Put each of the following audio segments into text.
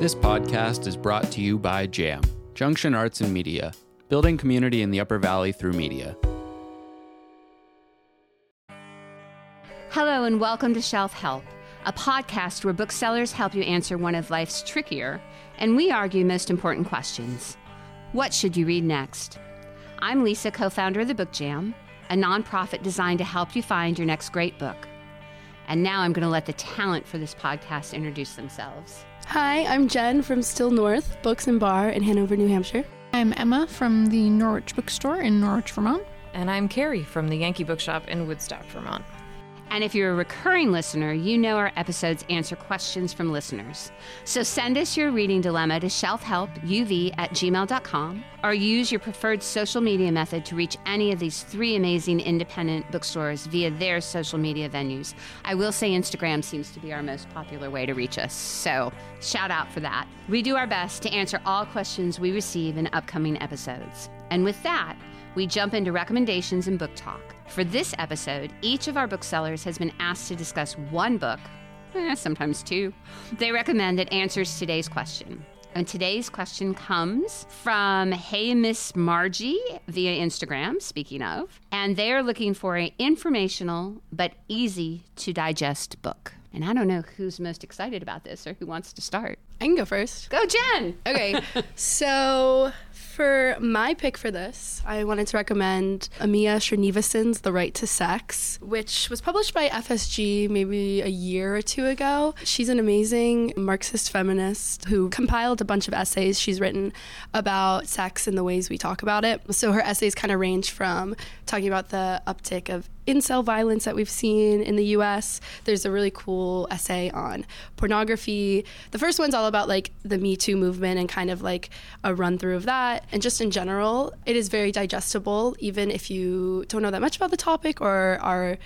This podcast is brought to you by JAM, Junction Arts and Media, building community in the Upper Valley through media. Hello, and welcome to Shelf Help, a podcast where booksellers help you answer one of life's trickier and we argue most important questions. What should you read next? I'm Lisa, co founder of the Book Jam, a nonprofit designed to help you find your next great book. And now I'm going to let the talent for this podcast introduce themselves. Hi, I'm Jen from Still North Books and Bar in Hanover, New Hampshire. I'm Emma from the Norwich Bookstore in Norwich, Vermont. And I'm Kari from the Yankee Bookshop in Woodstock, Vermont. And if you're a recurring listener, you know our episodes answer questions from listeners. So send us your reading dilemma to shelfhelpuv at gmail.com or use your preferred social media method to reach any of these three amazing independent bookstores via their social media venues. I will say Instagram seems to be our most popular way to reach us, so shout out for that. We do our best to answer all questions we receive in upcoming episodes. And with that, we jump into recommendations and book talk. For this episode, each of our booksellers has been asked to discuss one book, eh, sometimes two, they recommend that answers today's question. And today's question comes from Hey Miss Margie via Instagram, speaking of, and they're looking for an informational but easy to digest book. And I don't know who's most excited about this or who wants to start. I can go first. Go, Jen! Okay, so for my pick for this, I wanted to recommend Amia Srinivasan's The Right to Sex, which was published by FSG maybe a year or two ago. She's an amazing Marxist feminist who compiled a bunch of essays she's written about sex and the ways we talk about it. So her essays kind of range from talking about the uptick of incel violence that we've seen in the US. There's a really cool essay on pornography. The first one's all about like the Me Too movement and kind of like a run through of that. And just in general, it is very digestible, even if you don't know that much about the topic or are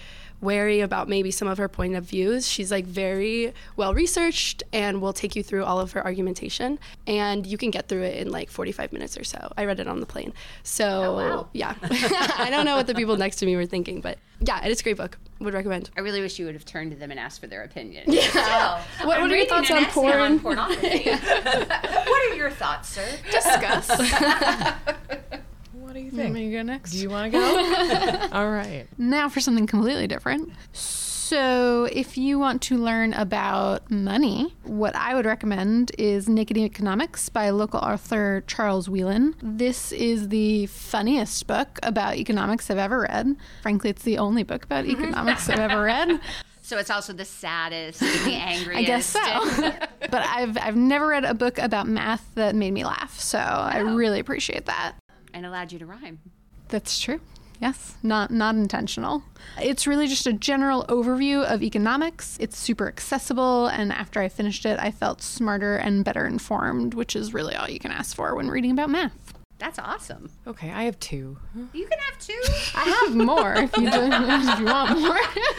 wary about maybe some of her point of views. She's like very well researched and will take you through all of her argumentation. And you can get through it in like 45 minutes or so. I read it on the plane. So, oh, wow. yeah. I don't know what the people next to me were thinking, but yeah, it's a great book. Would recommend. I really wish you would have turned to them and asked for their opinion. Yeah. So, what, what are your thoughts on porn? on pornography. what are your thoughts, sir? Discuss. What do you Want think? me to go next? Do you want to go? All right. Now for something completely different. So, if you want to learn about money, what I would recommend is Naked Economics by local author Charles Wheelan. This is the funniest book about economics I've ever read. Frankly, it's the only book about mhm. economics I've ever read. So it's also the saddest and the angriest. I guess so. but I've I've never read a book about math that made me laugh, so I oh. really appreciate that. and allowed you to rhyme. That's true. Yes, not not intentional. It's really just a general overview of economics. It's super accessible, and after I finished it, I felt smarter and better informed, which is really all you can ask for when reading about math. That's awesome. Okay, I have two. You can have two. I have more if you if you want more.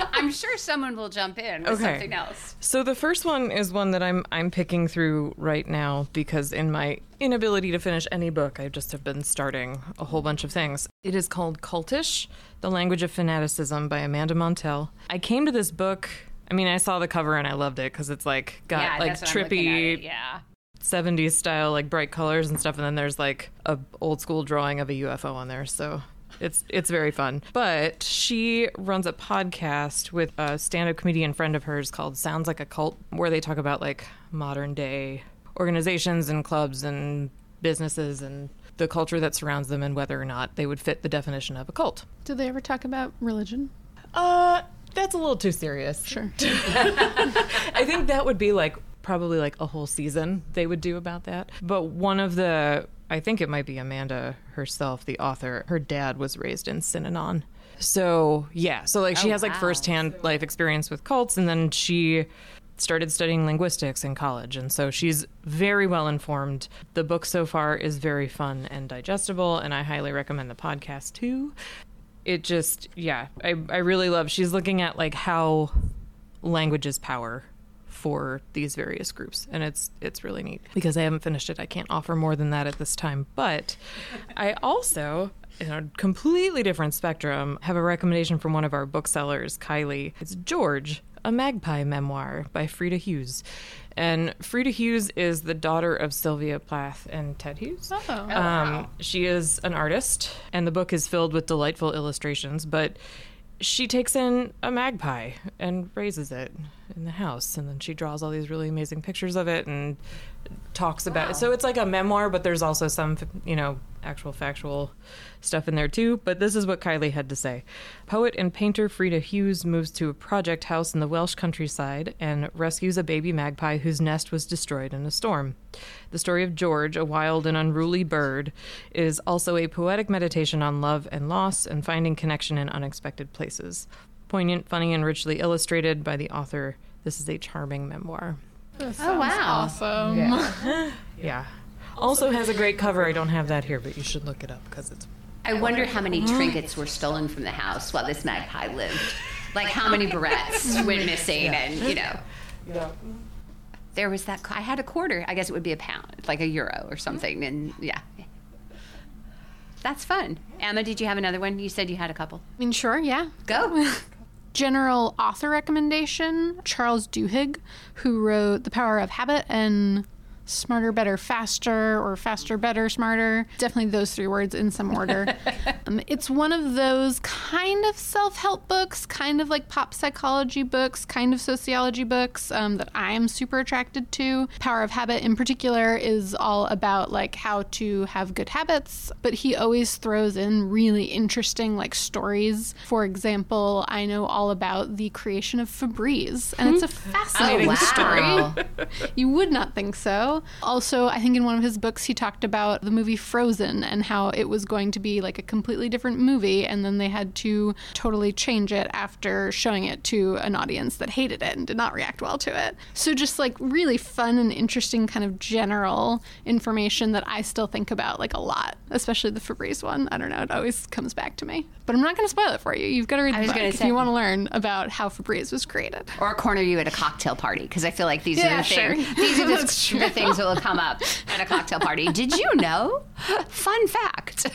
I'm sure someone will jump in with Okay. something else. So the first one is one that I'm I'm picking through right now because in my inability to finish any book, I just have been starting a whole bunch of things. It is called Cultish: The Language of Fanaticism by Amanda Montell. I came to this book. I mean, I saw the cover and I loved it because it's like got yeah, like that's what I'm looking at trippy Yeah. 70s style like bright colors and stuff and then there's like a old school drawing of a UFO on there so it's it's very fun but she runs a podcast with a stand-up comedian friend of hers called Sounds Like a Cult where they talk about like modern day organizations and clubs and businesses and the culture that surrounds them and whether or not they would fit the definition of a cult. Did they ever talk about religion? Uh that's a little too serious. Sure. I think that would be like probably like a whole season they would do about that. But one of the I think it might be Amanda herself, the author. Her dad was raised in Synanon. So, yeah. So like she Oh, has like wow. firsthand life experience with cults and then she started studying linguistics in college and so she's very well informed. The book so far is very fun and digestible and I highly recommend the podcast too. It just yeah, I I really love she's looking at like how language is power for these various groups and it's it's really neat because i haven't finished it i can't offer more than that at this time but i also in a completely different spectrum have a recommendation from one of our booksellers kylie it's george A Magpie Memoir by Frida Hughes. And Frida Hughes is the daughter of Sylvia Plath and Ted Hughes. Oh. Um, she is an artist, and the book is filled with delightful illustrations, but she takes in a magpie and raises it in the house and then she draws all these really amazing pictures of it and talks about it. So it's like a memoir but there's also some you know actual factual stuff in there too but this is what kylie had to say poet and painter frida hughes moves to a project house in the welsh countryside and rescues a baby magpie whose nest was destroyed in a storm the story of george a wild and unruly bird is also a poetic meditation on love and loss and finding connection in unexpected places poignant funny and richly illustrated by the author this is a charming memoir Oh, wow. Awesome. yeah. Also has a great cover. I don't have that here, but you should look it up because it's. I wonder how many mm. trinkets were stolen from the house while this magpie lived. Like how many barrettes went missing, and you know. Yeah. There was that. I had a quarter. I guess it would be a pound, like a euro or something. And yeah, that's fun. Emma, did you have another one? You said you had a couple. I mean, sure, yeah. Go. General author recommendation Charles Duhigg, who wrote The Power of Habit and Smarter, Better, Faster, or Faster, Better, Smarter. Definitely those three words in some order. um, it's one of those kind of self help books, kind of like pop psychology books, kind of sociology books um, that I am super attracted to. Power of Habit, in particular, is all about like how to have good habits, but he always throws in really interesting like stories. For example, I know all about the creation of Febreze, and it's a fascinating wow. story. You would not think so. Also, I think in one of his books, he talked about the movie Frozen and how it was going to be like a completely different movie, and then they had to totally change it after showing it to an audience that hated it and did not react well to it. So, just like really fun and interesting kind of general information that I still think about like a lot, especially the Febreze one. I don't know, it always comes back to me. But I'm not going to spoil it for you. You've got to read the book if say. you want to learn about how Febreze was created. or corner you at a cocktail party because I feel like these Yeah, are the sure. things. These are the, true. the things that will come up at a cocktail party. Did you know? Fun fact.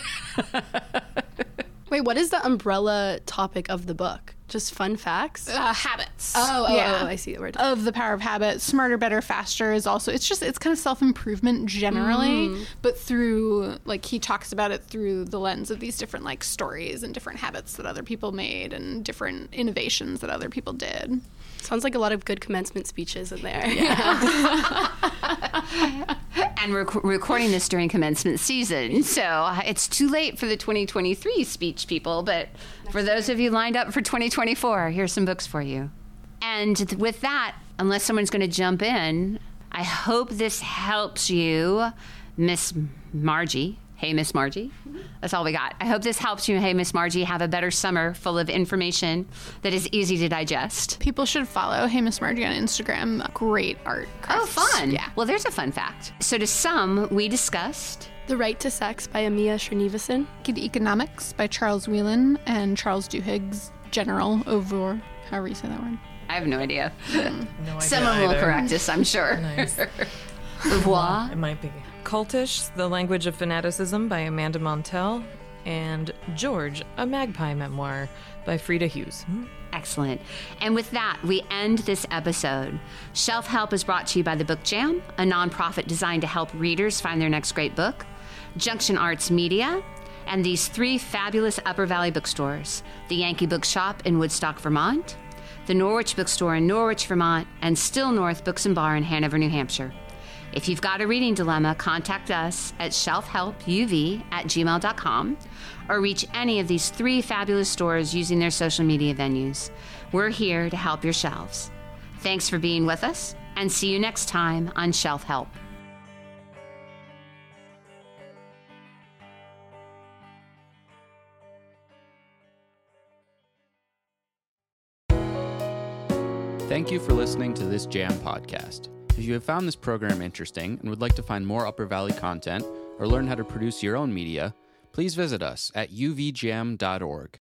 Wait, what is the umbrella topic of the book? Just fun facts? Uh, habits. oh, oh, yeah. oh, I see the word. of the power of habit smarter better faster is also it's just it's kind of self-improvement generally but through like he talks about it through the lens of these different like stories and different habits that other people made and different innovations that other people did Sounds like a lot of good commencement speeches in there. and we're rec- recording this during commencement season, so it's too late for the 2023 speech people. But for those of you lined up for 2024, here's some books for you. And th- with that, unless someone's going to jump in, I hope this helps you, Miss Margie. Hey, Miss Margie. That's all we got. I hope this helps you, hey, Miss Margie, have a better summer full of information that is easy to digest. people should follow hey miss margie on instagram great art Oh, fun. yeah Well, there's a fun fact. So, to some, we discussed The Right to Sex by Amia Srinivasan. Naked economics by charles wheelan and charles duhigg's general over however you say that word I have no idea. No idea Someone will correct us, I'm sure. Nice. Revoir. It might be. Cultish, The Language of Fanaticism by Amanda Montell, and George, A Magpie Memoir by Frida Hughes. Hmm? Excellent. And with that, we end this episode. Shelf Help is brought to you by the Book Jam, a nonprofit designed to help readers find their next great book, Junction Arts Media, and these three fabulous Upper Valley bookstores the Yankee Bookshop in Woodstock, Vermont, the Norwich Bookstore in Norwich, Vermont, and Still North Books and Bar in Hanover, New Hampshire. If you've got a reading dilemma, contact us at shelfhelpuv at gmail.com or reach any of these three fabulous stores using their social media venues. We're here to help your shelves. Thanks for being with us, and see you next time on Shelf Help. Thank you for listening to this Jam podcast. If you have found this program interesting and would like to find more Upper Valley content or learn how to produce your own media, please visit us at uvjam.org.